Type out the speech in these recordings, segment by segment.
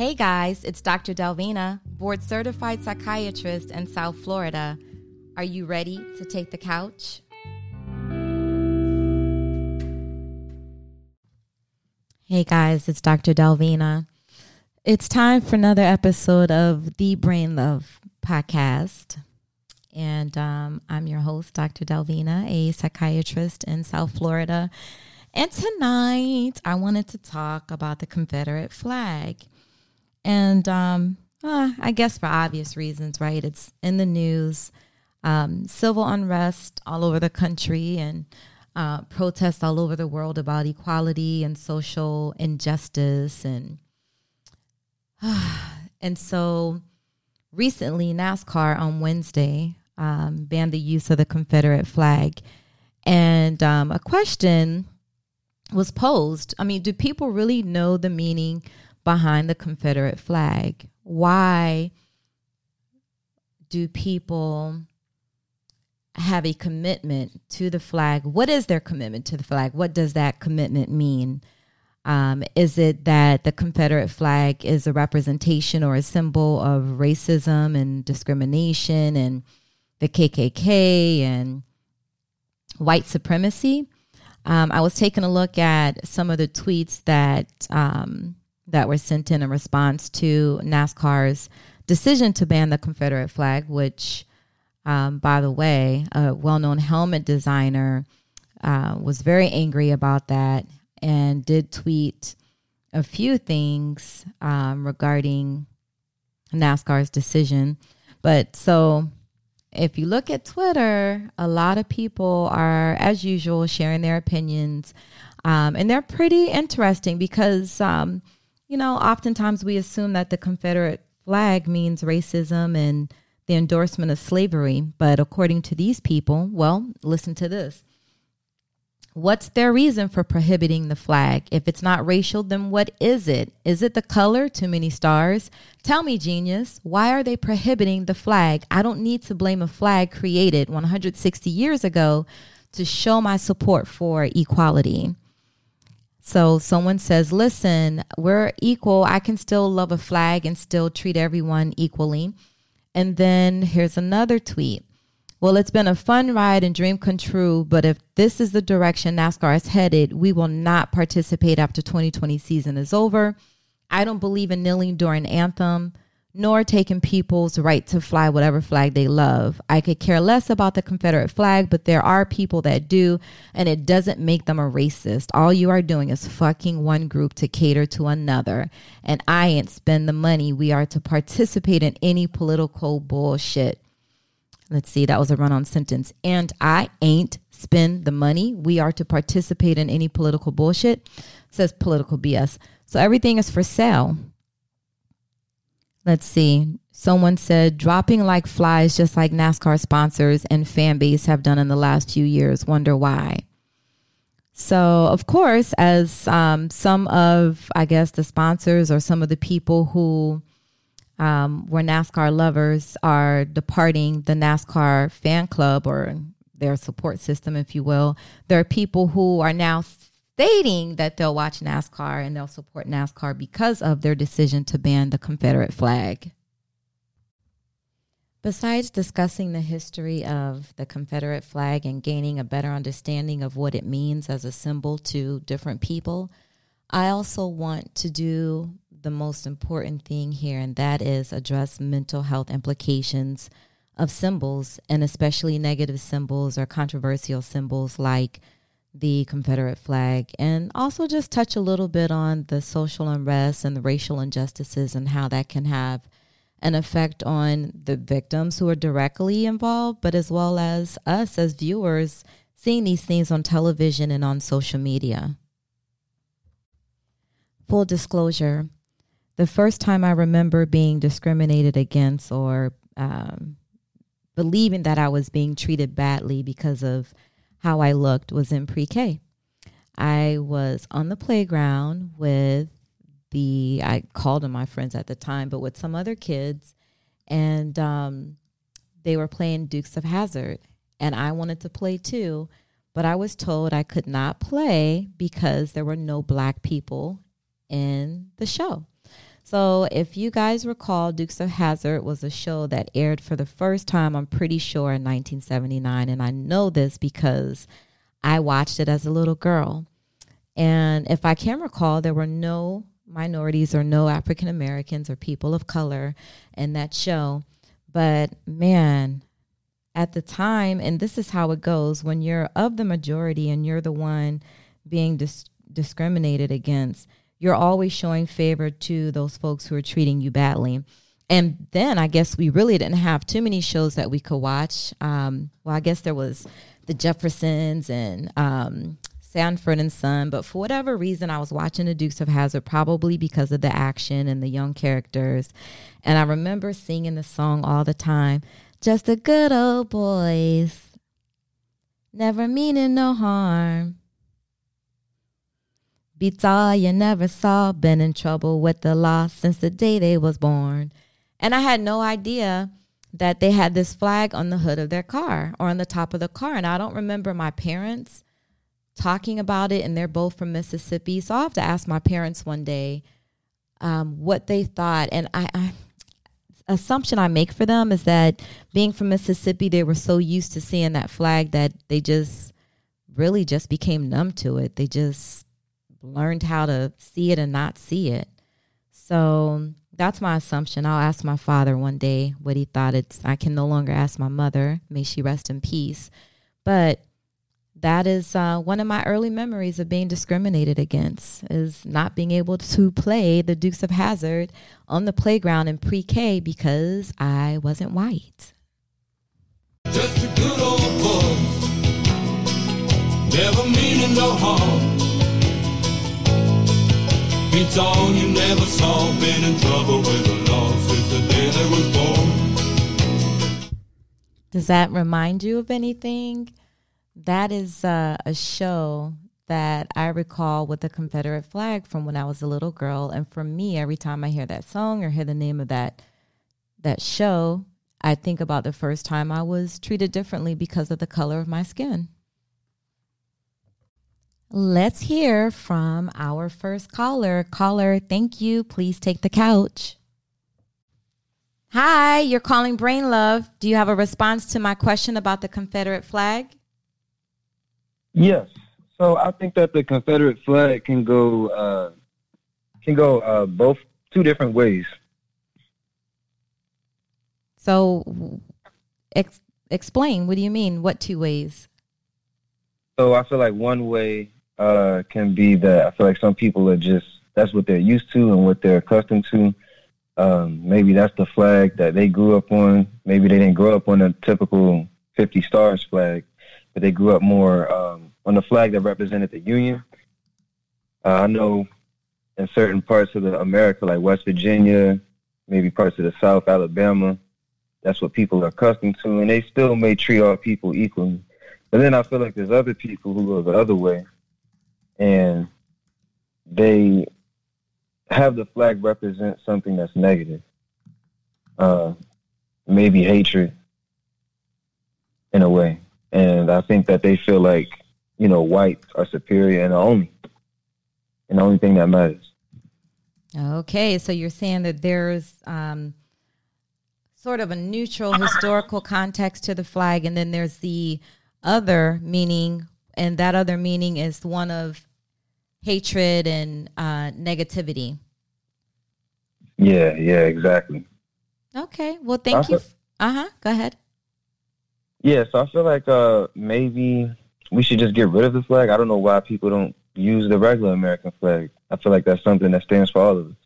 Hey guys, it's Dr. Delvina, board certified psychiatrist in South Florida. Are you ready to take the couch? Hey guys, it's Dr. Delvina. It's time for another episode of the Brain Love podcast. And um, I'm your host, Dr. Delvina, a psychiatrist in South Florida. And tonight, I wanted to talk about the Confederate flag. And um, uh, I guess for obvious reasons, right? It's in the news, um, civil unrest all over the country, and uh, protests all over the world about equality and social injustice, and and so recently NASCAR on Wednesday um, banned the use of the Confederate flag, and um, a question was posed. I mean, do people really know the meaning behind the Confederate flag? Why do people have a commitment to the flag? What is their commitment to the flag? What does that commitment mean? Um, is it that the Confederate flag is a representation or a symbol of racism and discrimination and the KKK and white supremacy? Um, I was taking a look at some of the tweets that um, that were sent in in response to NASCAR's decision to ban the Confederate flag, which, um, by the way, a well-known helmet designer uh, was very angry about that and did tweet a few things um, regarding NASCAR's decision. But so if you look at Twitter, a lot of people are, as usual, sharing their opinions. Um, and they're pretty interesting because, um, you know, oftentimes we assume that the Confederate flag means racism and the endorsement of slavery. But according to these people, well, listen to this. What's their reason for prohibiting the flag? If it's not racial, then what is it? Is it the color? Too many stars? Tell me, genius, why are they prohibiting the flag? I don't need to blame a flag created 160 years ago to show my support for equality. So someone says, listen, we're equal. I can still love a flag and still treat everyone equally. And then here's another tweet. Well, it's been a fun ride and dream come true, but if this is the direction NASCAR is headed, we will not participate after 2020 season is over. I don't believe in kneeling during anthem, nor taking people's right to fly whatever flag they love. I could care less about the Confederate flag, but there are people that do, and it doesn't make them a racist. All you are doing is fucking one group to cater to another, and I ain't spend the money we are to participate in any political bullshit. Let's see, that was a run on sentence. And I ain't spend the money. We are to participate in any political bullshit. It says political BS. So everything is for sale. Let's see. Someone said dropping like flies, just like NASCAR sponsors and fan base have done in the last few years. Wonder why. So, of course, as um, some of, I guess, the sponsors or some of the people who um, where NASCAR lovers are departing the NASCAR fan club or their support system, if you will. There are people who are now stating that they'll watch NASCAR and they'll support NASCAR because of their decision to ban the Confederate flag. Besides discussing the history of the Confederate flag and gaining a better understanding of what it means as a symbol to different people, I also want to do the most important thing here, and that is address mental health implications of symbols, and especially negative symbols or controversial symbols like the Confederate flag, and also just touch a little bit on the social unrest and the racial injustices and how that can have an effect on the victims who are directly involved, but as well as us as viewers seeing these things on television and on social media. Full disclosure the first time I remember being discriminated against or um, believing that I was being treated badly because of how I looked was in pre K. I was on the playground with the, I called them my friends at the time, but with some other kids, and um, they were playing Dukes of Hazzard, And I wanted to play too, but I was told I could not play because there were no black people in the show. So, if you guys recall, Dukes of Hazzard was a show that aired for the first time, I'm pretty sure, in 1979. And I know this because I watched it as a little girl. And if I can recall, there were no minorities or no African Americans or people of color in that show. But man, at the time, and this is how it goes when you're of the majority and you're the one being dis- discriminated against, you're always showing favor to those folks who are treating you badly. And then I guess we really didn't have too many shows that we could watch. Um, well, I guess there was the Jeffersons and um, Sanford and Son, but for whatever reason, I was watching The Dukes of Hazzard, probably because of the action and the young characters. And I remember singing the song all the time just a good old boys, never meaning no harm. Beats all you never saw, been in trouble with the law since the day they was born. And I had no idea that they had this flag on the hood of their car or on the top of the car. And I don't remember my parents talking about it, and they're both from Mississippi. So I'll have to ask my parents one day um, what they thought. And I, I assumption I make for them is that being from Mississippi, they were so used to seeing that flag that they just really just became numb to it. They just learned how to see it and not see it. So that's my assumption. I'll ask my father one day what he thought. It's I can no longer ask my mother. May she rest in peace. But that is uh, one of my early memories of being discriminated against is not being able to play the Dukes of Hazzard on the playground in pre-K because I wasn't white. Just a good old boy, never meaning no harm. You never saw, been in trouble with the law since the day they was born. Does that remind you of anything? That is uh, a show that I recall with the Confederate flag from when I was a little girl. And for me, every time I hear that song or hear the name of that that show, I think about the first time I was treated differently because of the color of my skin. Let's hear from our first caller. Caller, thank you. Please take the couch. Hi, you're calling Brain Love. Do you have a response to my question about the Confederate flag? Yes. So I think that the Confederate flag can go uh, can go uh, both two different ways. So, ex- explain. What do you mean? What two ways? So I feel like one way uh, can be that I feel like some people are just that's what they're used to and what they're accustomed to. Um, maybe that's the flag that they grew up on. Maybe they didn't grow up on a typical 50 stars flag, but they grew up more um, on the flag that represented the Union. Uh, I know in certain parts of the America, like West Virginia, maybe parts of the South, Alabama, that's what people are accustomed to, and they still may treat all people equally. But then I feel like there's other people who go the other way, and they have the flag represent something that's negative, uh, maybe hatred in a way. And I think that they feel like, you know, whites are superior and the only, and the only thing that matters. Okay, so you're saying that there's um, sort of a neutral historical context to the flag, and then there's the other meaning, and that other meaning is one of hatred and uh, negativity. Yeah, yeah, exactly. Okay. Well, thank you. Uh huh. Go ahead. Yeah, so I feel like uh, maybe we should just get rid of the flag. I don't know why people don't use the regular American flag. I feel like that's something that stands for all of us.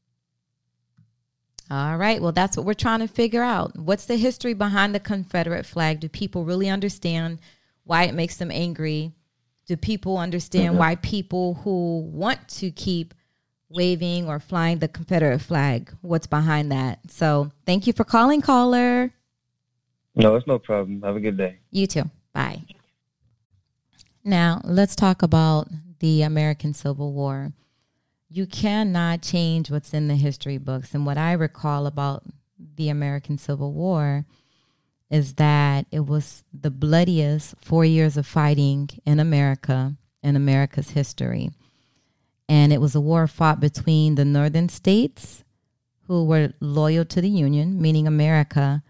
All right. Well, that's what we're trying to figure out. What's the history behind the Confederate flag? Do people really understand why it makes them angry? Do people understand mm-hmm. why people who want to keep waving or flying the Confederate flag, what's behind that? So thank you for calling, caller. No, it's no problem. Have a good day. You too. Bye. Now, let's talk about the American Civil War. You cannot change what's in the history books. And what I recall about the American Civil War is that it was the bloodiest four years of fighting in America, in America's history. And it was a war fought between the northern states who were loyal to the Union, meaning America,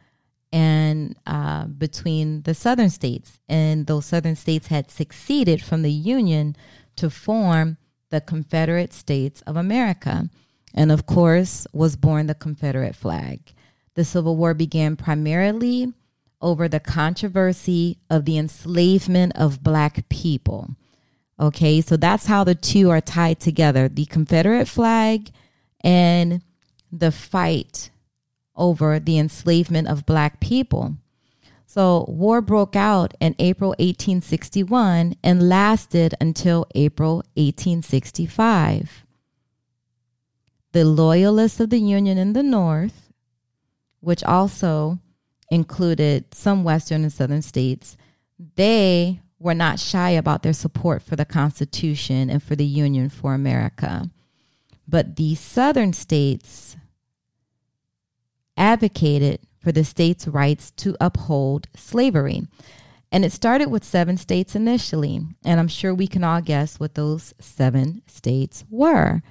and uh, between the southern states. And those southern states had succeeded from the Union to form the Confederate States of America. And of course, was born the Confederate flag. The Civil War began primarily over the controversy of the enslavement of black people. Okay, so that's how the two are tied together the Confederate flag and the fight over the enslavement of black people. So, war broke out in April 1861 and lasted until April 1865. The Loyalists of the Union in the North, which also included some Western and Southern states, they were not shy about their support for the Constitution and for the Union for America. But the Southern states advocated for the states' rights to uphold slavery. And it started with seven states initially. And I'm sure we can all guess what those seven states were.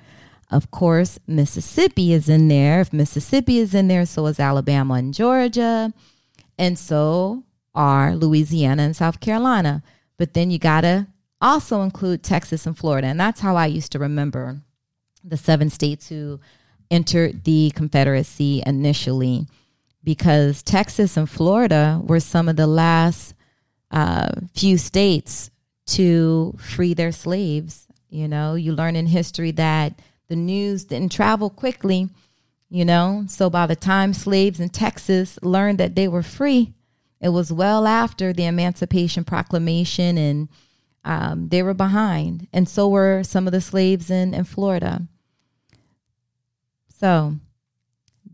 Of course, Mississippi is in there. If Mississippi is in there, so is Alabama and Georgia. And so are Louisiana and South Carolina. But then you got to also include Texas and Florida. And that's how I used to remember the seven states who entered the Confederacy initially, because Texas and Florida were some of the last uh, few states to free their slaves. You know, you learn in history that the news didn't travel quickly, you know, so by the time slaves in Texas learned that they were free, it was well after the Emancipation Proclamation and um, they were behind. And so were some of the slaves in, in Florida. So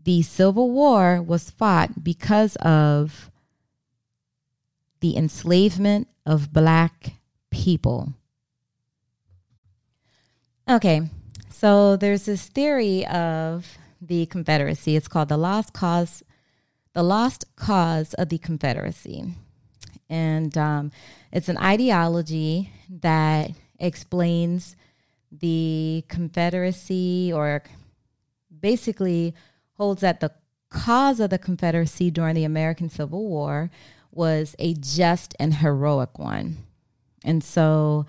the Civil War was fought because of the enslavement of black people. Okay, so there's this theory of the Confederacy. It's called the lost cause, the lost cause of the Confederacy, and um, it's an ideology that explains the Confederacy or basically holds that the cause of the Confederacy during the American Civil War was a just and heroic one. And so,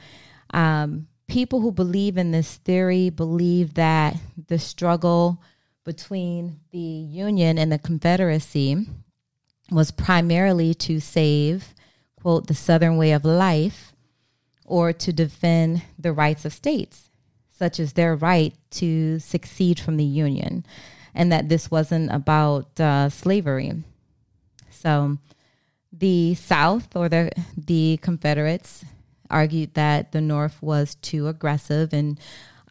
um, people who believe in this theory believe that the struggle between the Union and the Confederacy was primarily to save, quote, the Southern way of life or to defend the rights of states such as their right to succeed from the Union, and that this wasn't about uh, slavery. So the South or the, the Confederates argued that the North was too aggressive and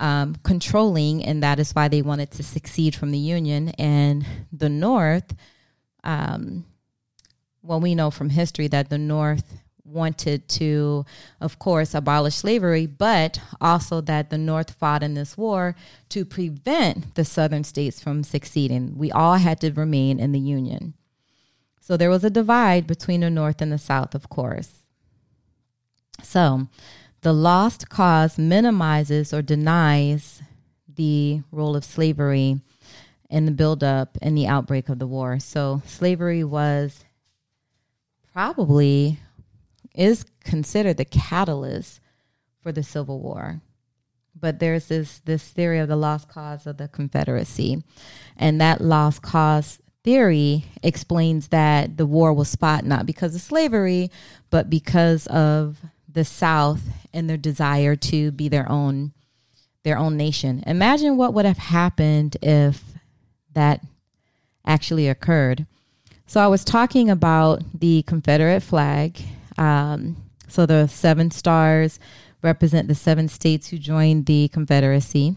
um, controlling, and that is why they wanted to succeed from the Union. And the North, um, well, we know from history that the North wanted to, of course, abolish slavery, but also that the North fought in this war to prevent the Southern states from succeeding. We all had to remain in the Union. So there was a divide between the North and the South, of course. So the lost cause minimizes or denies the role of slavery in the buildup and the outbreak of the war. So slavery was probably is considered the catalyst for the Civil War. But there's this this theory of the lost cause of the Confederacy, and that lost cause theory explains that the war was fought not because of slavery, but because of the South and their desire to be their own their own nation. Imagine what would have happened if that actually occurred. So I was talking about the Confederate flag um, so the seven stars represent the seven states who joined the Confederacy.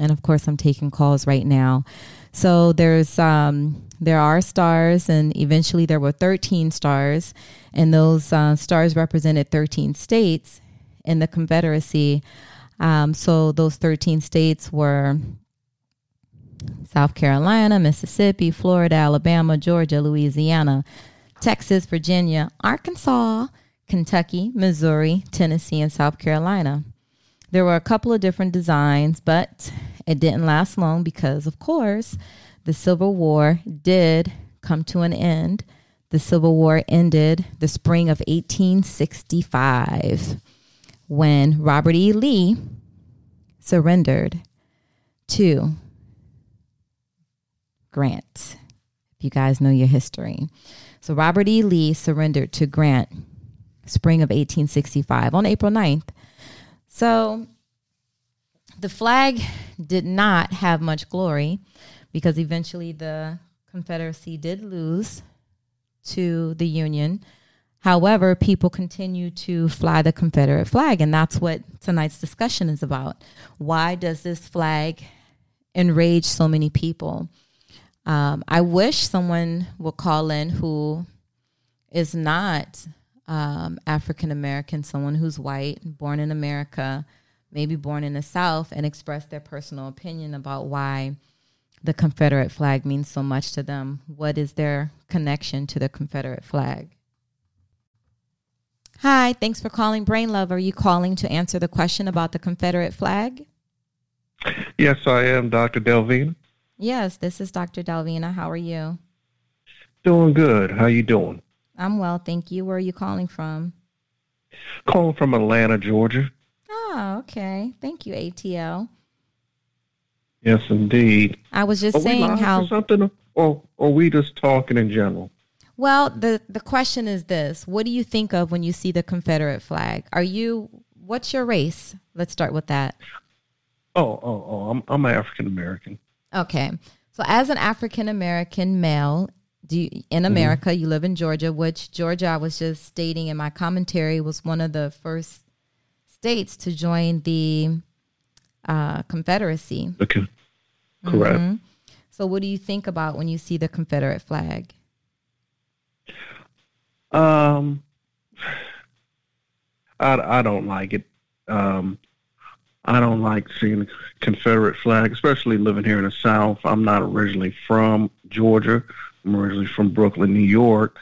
And of course, I'm taking calls right now. So there's um, there are stars, and eventually there were 13 stars, and those uh, stars represented 13 states in the Confederacy. Um, so those 13 states were South Carolina, Mississippi, Florida, Alabama, Georgia, Louisiana, Texas, Virginia, Arkansas, Kentucky, Missouri, Tennessee, and South Carolina. There were a couple of different designs, but it didn't last long because, of course, the Civil War did come to an end. The Civil War ended the spring of 1865 when Robert E. Lee surrendered to Grant. If you guys know your history. So Robert E. Lee surrendered to Grant spring of 1865 on April 9th. So the flag did not have much glory because eventually the Confederacy did lose to the Union. However, people continue to fly the Confederate flag, and that's what tonight's discussion is about. Why does this flag enrage so many people? Um, I wish someone would call in who is not um, African American, someone who's white, born in America, maybe born in the South, and express their personal opinion about why the Confederate flag means so much to them. What is their connection to the Confederate flag? Hi, thanks for calling Brain Love. Are you calling to answer the question about the Confederate flag? Yes, I am, Dr. Delvina. Yes, this is Dr. Delvina. How are you? Doing good. How are you doing? I'm well, thank you. Where are you calling from? Calling from Atlanta, Georgia. Oh, okay. Thank you, ATL. Yes, indeed. I was just Are saying how for something, or or we just talking in general? Well, the the question is this: What do you think of when you see the Confederate flag? Are you what's your race? Let's start with that. Oh, oh, oh! I'm I'm African American. Okay. So as an African American male, do you, in America, mm-hmm. you live in Georgia, which Georgia I was just stating in my commentary was one of the first states to join the uh, Confederacy. Okay. Correct. Mm-hmm. So what do you think about when you see the Confederate flag? Um I, I don't like it. Um I don't like seeing the Confederate flag, especially living here in the South. I'm not originally from Georgia. I'm originally from Brooklyn, New York,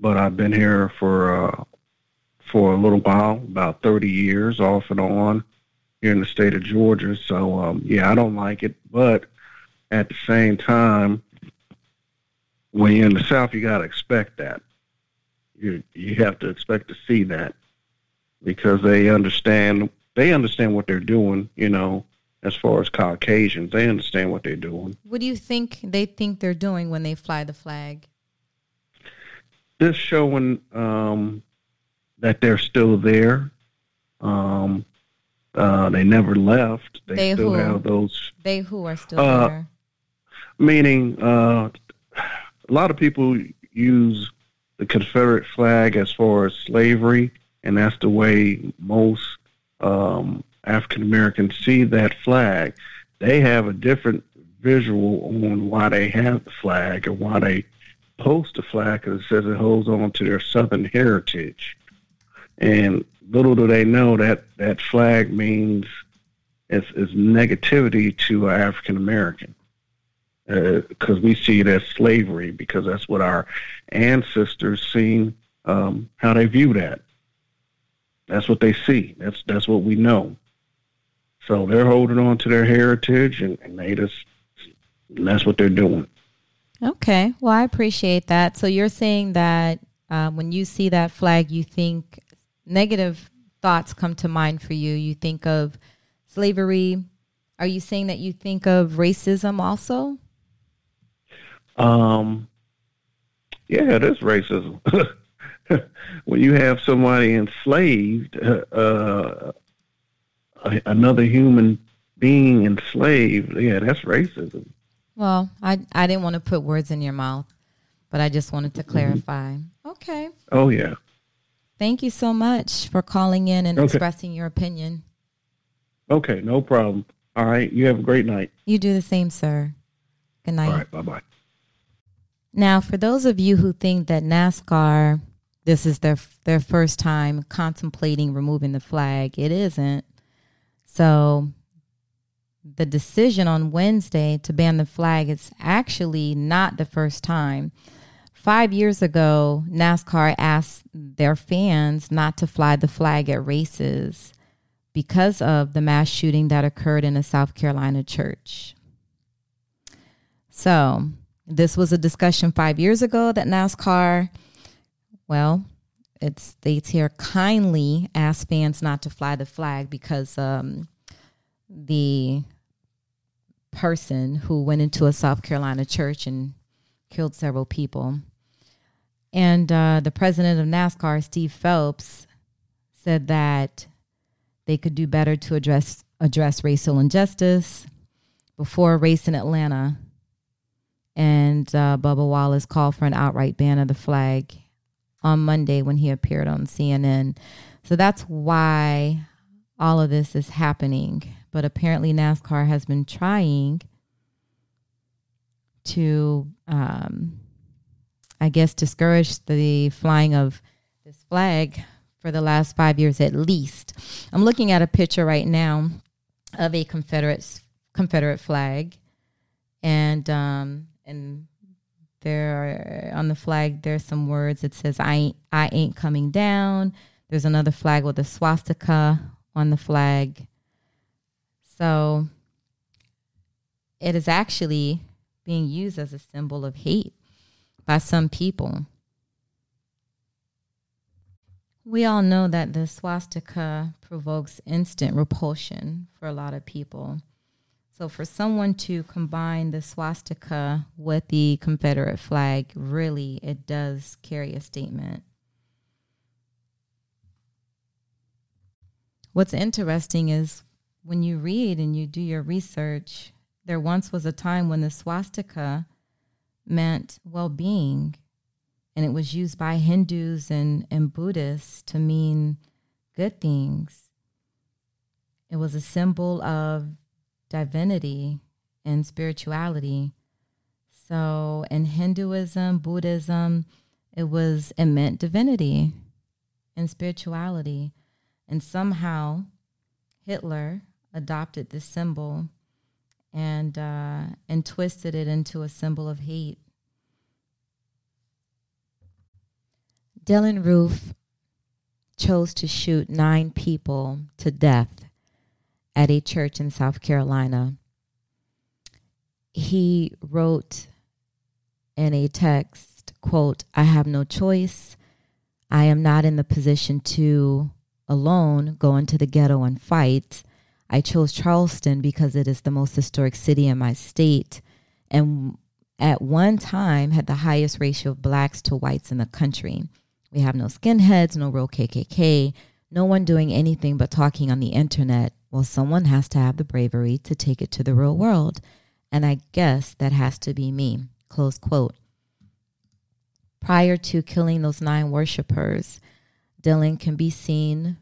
but I've been here for uh, for a little while, about 30 years, off and on, here in the state of Georgia. So um, yeah, I don't like it, but at the same time, when you're in the South, you got to expect that. You you have to expect to see that because they understand they understand what they're doing, you know, as far as Caucasians. They understand what they're doing. What do you think they think they're doing when they fly the flag? Just showing um, that they're still there. Um, uh, they never left. They, they still who? have those. They who are still uh, there. Meaning, uh, a lot of people use the Confederate flag as far as slavery, and that's the way most um, African Americans see that flag, they have a different visual on why they have the flag or why they post the flag because it says it holds on to their Southern heritage. And little do they know that that flag means it's, it's negativity to an African American because uh, we see it as slavery because that's what our ancestors seen um, how they view that. That's what they see. That's that's what we know. So they're holding on to their heritage, and, and they just and that's what they're doing. Okay, well, I appreciate that. So you're saying that um, when you see that flag, you think negative thoughts come to mind for you. You think of slavery. Are you saying that you think of racism also? Um, yeah, that's racism. when you have somebody enslaved, uh, uh, another human being enslaved, yeah, that's racism. Well, I I didn't want to put words in your mouth, but I just wanted to mm-hmm. clarify. Mm-hmm. Okay. Oh yeah. Thank you so much for calling in and okay. expressing your opinion. Okay, no problem. All right, you have a great night. You do the same, sir. Good night. All right, bye bye. Now, for those of you who think that NASCAR, this is their their first time contemplating removing the flag, it isn't. So the decision on Wednesday to ban the flag is actually not the first time. Five years ago, NASCAR asked their fans not to fly the flag at races because of the mass shooting that occurred in a South Carolina church. So, this was a discussion five years ago that NASCAR, well, it states here kindly asked fans not to fly the flag because um, the person who went into a South Carolina church and killed several people. And uh, the president of NASCAR, Steve Phelps, said that they could do better to address address racial injustice before a race in Atlanta. And uh, Bubba Wallace called for an outright ban of the flag on Monday when he appeared on CNN. So that's why all of this is happening. But apparently, NASCAR has been trying to, um, I guess, discourage the flying of this flag for the last five years at least. I'm looking at a picture right now of a Confederate Confederate flag, and um, and there on the flag there's some words. It says "I ain't, I ain't coming down." There's another flag with a swastika on the flag. So it is actually being used as a symbol of hate by some people. We all know that the swastika provokes instant repulsion for a lot of people. So, for someone to combine the swastika with the Confederate flag, really, it does carry a statement. What's interesting is when you read and you do your research, there once was a time when the swastika meant well being and it was used by Hindus and, and Buddhists to mean good things. It was a symbol of divinity and spirituality. So in Hinduism, Buddhism, it was it meant divinity and spirituality. And somehow Hitler adopted this symbol and uh, and twisted it into a symbol of hate. Dylann Roof chose to shoot nine people to death at a church in South Carolina. He wrote in a text, quote, I have no choice. I am not in the position to alone go into the ghetto and fight. I chose Charleston because it is the most historic city in my state and at one time had the highest ratio of blacks to whites in the country. We have no skinheads, no real KKK, no one doing anything but talking on the internet. Well, someone has to have the bravery to take it to the real world. And I guess that has to be me. Close quote. Prior to killing those nine worshippers, Dylann can be seen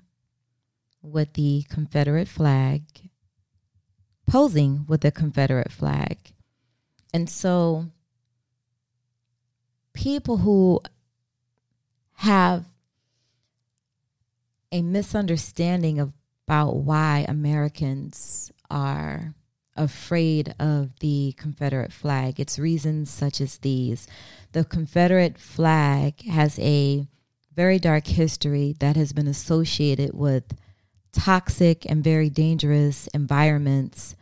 with the Confederate flag, posing with the Confederate flag. And so people who have a misunderstanding of, about why Americans are afraid of the Confederate flag. It's reasons such as these. The Confederate flag has a very dark history that has been associated with toxic and very dangerous environments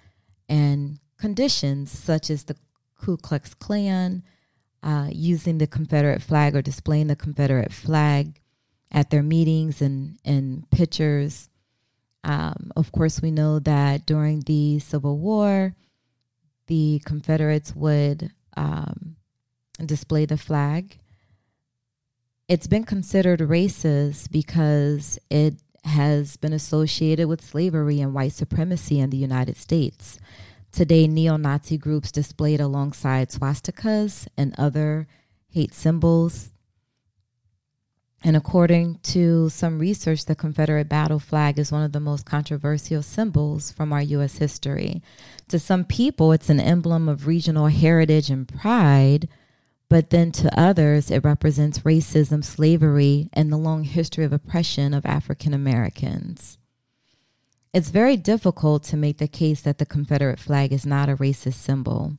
and conditions, such as the Ku Klux Klan, uh, using the Confederate flag or displaying the Confederate flag at their meetings and, and pictures. Um, of course, we know that during the Civil War, the Confederates would um, display the flag. It's been considered racist because it has been associated with slavery and white supremacy in the United States. Today, neo Nazi groups displayed alongside swastikas and other hate symbols. And according to some research, the Confederate battle flag is one of the most controversial symbols from our U.S. history. To some people, it's an emblem of regional heritage and pride, but then to others, it represents racism, slavery, and the long history of oppression of African Americans. It's very difficult to make the case that the Confederate flag is not a racist symbol.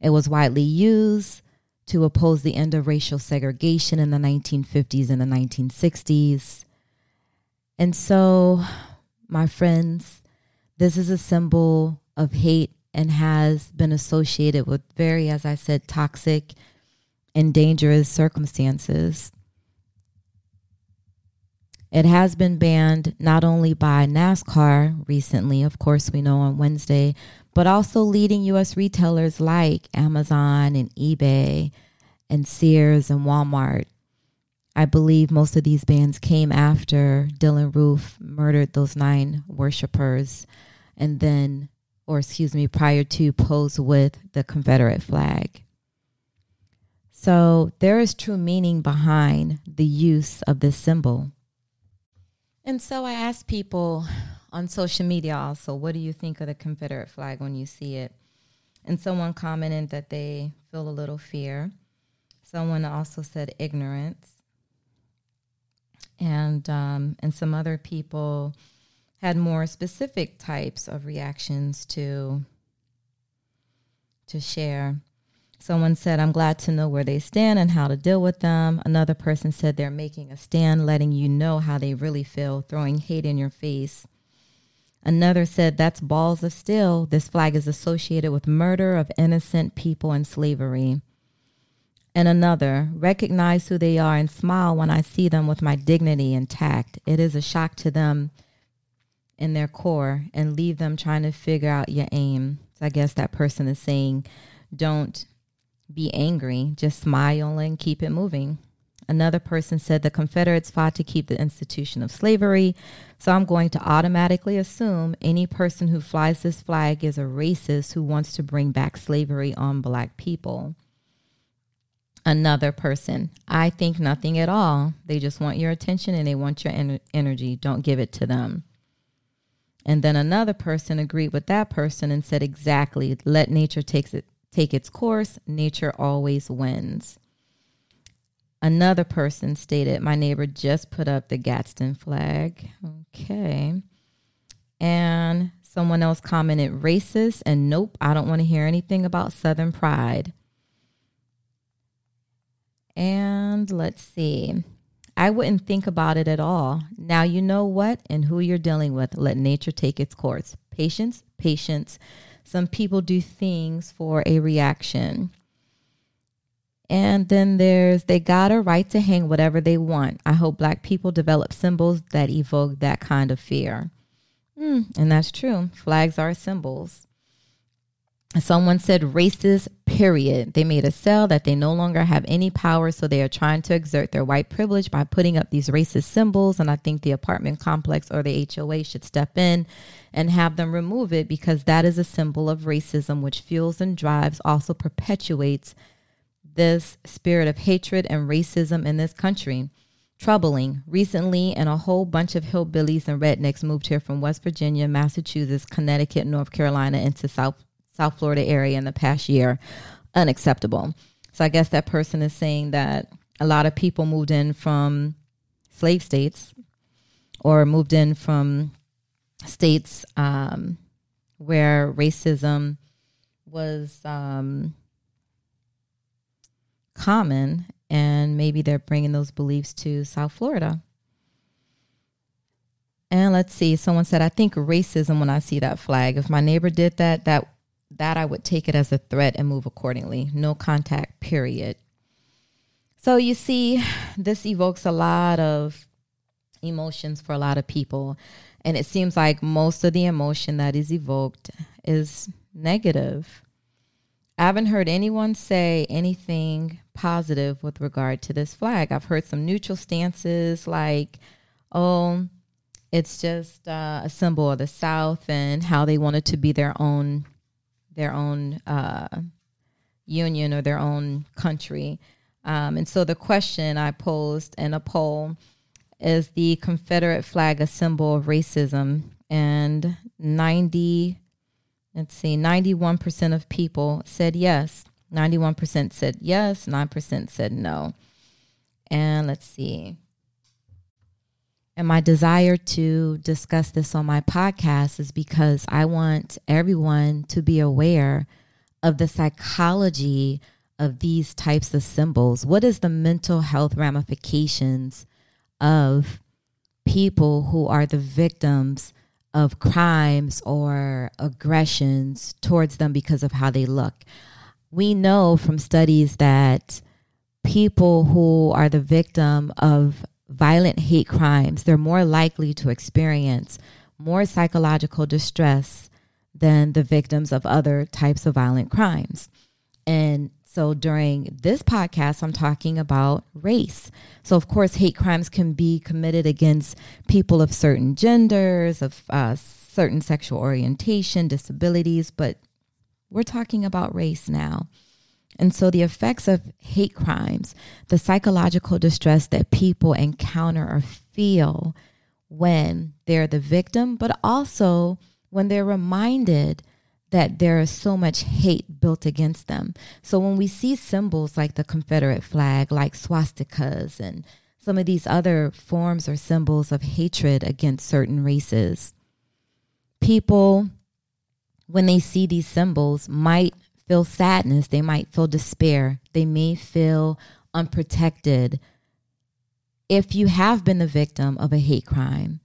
It was widely used to oppose the end of racial segregation in the 1950s and the 1960s. And so, my friends, this is a symbol of hate and has been associated with very, as I said, toxic and dangerous circumstances. It has been banned not only by NASCAR recently, of course, we know on Wednesday, but also leading U.S. retailers like Amazon and eBay and Sears and Walmart. I believe most of these bans came after Dylann Roof murdered those nine worshippers and then, or excuse me, prior to pose with the Confederate flag. So there is true meaning behind the use of this symbol. And so I asked people on social media also, what do you think of the Confederate flag when you see it? And someone commented that they feel a little fear. Someone also said ignorance. And um, and some other people had more specific types of reactions to to share. Someone said, I'm glad to know where they stand and how to deal with them. Another person said they're making a stand, letting you know how they really feel, throwing hate in your face. Another said, That's balls of steel. This flag is associated with murder of innocent people and slavery. And another, recognize who they are and smile when I see them with my dignity intact. It is a shock to them in their core and leave them trying to figure out your aim. So I guess that person is saying, don't be angry, just smile and keep it moving. Another person said the Confederates fought to keep the institution of slavery, so I'm going to automatically assume any person who flies this flag is a racist who wants to bring back slavery on black people. Another person, I think nothing at all. They just want your attention and they want your en- energy. Don't give it to them. And then another person agreed with that person and said, exactly, let nature take it, take its course, nature always wins. Another person stated, My neighbor just put up the Gadsden flag. Okay. And someone else commented, racist, and nope, I don't want to hear anything about Southern pride. And let's see. I wouldn't think about it at all. Now you know what and who you're dealing with. Let nature take its course. Patience, patience. Some people do things for a reaction. And then there's they got a right to hang whatever they want. I hope black people develop symbols that evoke that kind of fear. Mm, and that's true. Flags are symbols. Someone said racist, period. They made a sell that they no longer have any power, so they are trying to exert their white privilege by putting up these racist symbols. And I think the apartment complex or the HOA should step in and have them remove it because that is a symbol of racism, which fuels and drives, also perpetuates this spirit of hatred and racism in this country. Troubling. Recently, and a whole bunch of hillbillies and rednecks moved here from West Virginia, Massachusetts, Connecticut, North Carolina into South South Florida area in the past year. Unacceptable. So I guess that person is saying that a lot of people moved in from slave states or moved in from states um, where racism was um, common, and maybe they're bringing those beliefs to South Florida. And let's see, someone said, I think racism when I see that flag. If my neighbor did that, that that I would take it as a threat and move accordingly. No contact, period. So you see, this evokes a lot of emotions for a lot of people. And it seems like most of the emotion that is evoked is negative. I haven't heard anyone say anything positive with regard to this flag. I've heard some neutral stances like, oh, it's just uh, a symbol of the South and how they wanted to be their own their own uh, union or their own country. Um, and so the question I posed in a poll is the Confederate flag a symbol of racism? And 90, let's see, 91% of people said yes. 91% said yes, 9% said no. And let's see. And my desire to discuss this on my podcast is because I want everyone to be aware of the psychology of these types of symbols. What is the mental health ramifications of people who are the victims of crimes or aggressions towards them because of how they look. We know from studies that people who are the victim of violent hate crimes, they're more likely to experience more psychological distress than the victims of other types of violent crimes. And so during this podcast, I'm talking about race. So, of course, hate crimes can be committed against people of certain genders, of uh, certain sexual orientation, disabilities, but we're talking about race now. And so, the effects of hate crimes, the psychological distress that people encounter or feel when they're the victim, but also when they're reminded that there is so much hate built against them. So when we see symbols like the Confederate flag, like swastikas, and some of these other forms or symbols of hatred against certain races, people, when they see these symbols, might feel sadness, they might feel despair, they may feel unprotected. If you have been the victim of a hate crime,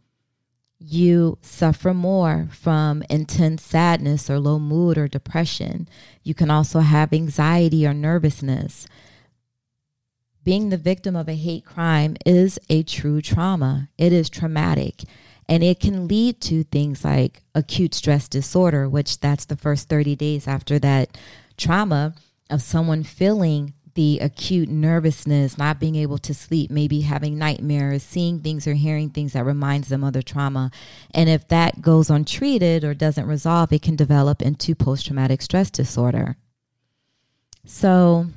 you suffer more from intense sadness or low mood or depression. You can also have anxiety or nervousness. Being the victim of a hate crime is a true trauma. It is traumatic and it can lead to things like acute stress disorder, which that's the first 30 days after that trauma of someone feeling the acute nervousness, not being able to sleep, maybe having nightmares, seeing things or hearing things that reminds them of the trauma. And if that goes untreated or doesn't resolve, it can develop into post traumatic stress disorder. So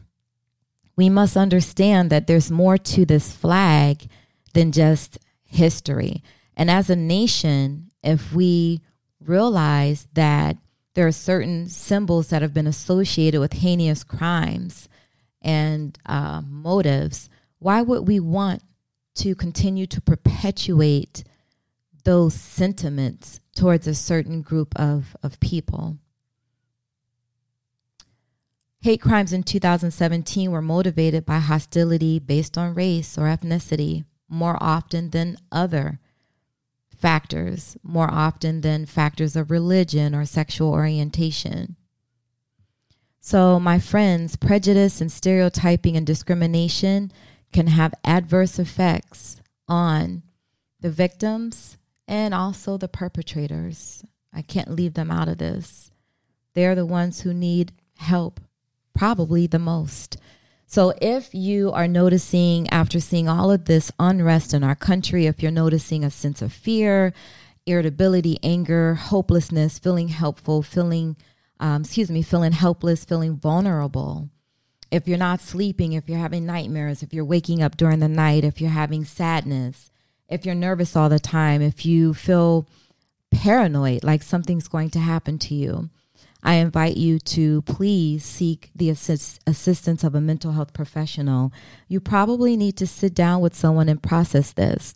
we must understand that there's more to this flag than just history. And as a nation, if we realize that there are certain symbols that have been associated with heinous crimes, and uh, motives, why would we want to continue to perpetuate those sentiments towards a certain group of, of people? Hate crimes in 2017 were motivated by hostility based on race or ethnicity more often than other factors, more often than factors of religion or sexual orientation. So, my friends, prejudice and stereotyping and discrimination can have adverse effects on the victims and also the perpetrators. I can't leave them out of this. They're the ones who need help probably the most. So, if you are noticing after seeing all of this unrest in our country, if you're noticing a sense of fear, irritability, anger, hopelessness, feeling helpful, feeling um, excuse me, feeling helpless, feeling vulnerable. If you're not sleeping, if you're having nightmares, if you're waking up during the night, if you're having sadness, if you're nervous all the time, if you feel paranoid, like something's going to happen to you, I invite you to please seek the assist- assistance of a mental health professional. You probably need to sit down with someone and process this.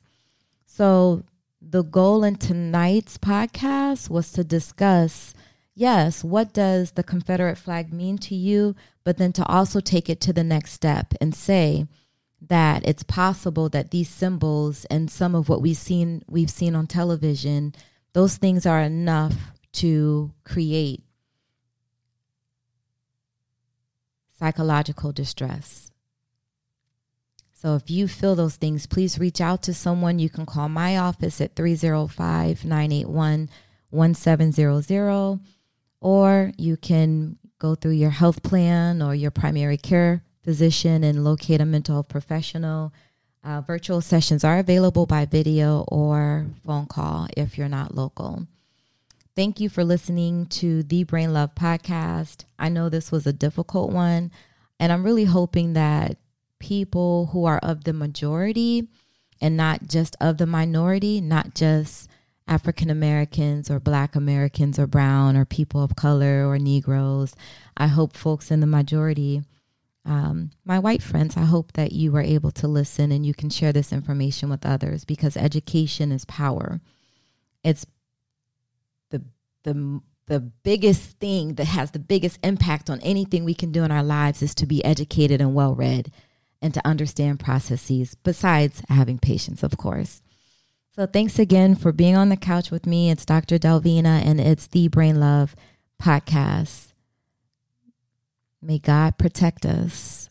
So, the goal in tonight's podcast was to discuss yes, what does the Confederate flag mean to you? But then to also take it to the next step and say that it's possible that these symbols and some of what we've seen we've seen on television, those things are enough to create psychological distress. So if you feel those things, please reach out to someone. You can call my office at 305 981 1700 or you can go through your health plan or your primary care physician and locate a mental health professional. Uh, virtual sessions are available by video or phone call if you're not local. Thank you for listening to the Brain Love podcast. I know this was a difficult one, and I'm really hoping that people who are of the majority and not just of the minority, not just African Americans or Black Americans or Brown or people of color or Negroes. I hope folks in the majority, um, my white friends, I hope that you are able to listen and you can share this information with others because education is power. It's the the biggest thing that has the biggest impact on anything we can do in our lives is to be educated and well read and to understand processes besides having patience of course So thanks again for being on the couch with me. It's Dr. Delvina and it's the Brain Love podcast. May God protect us.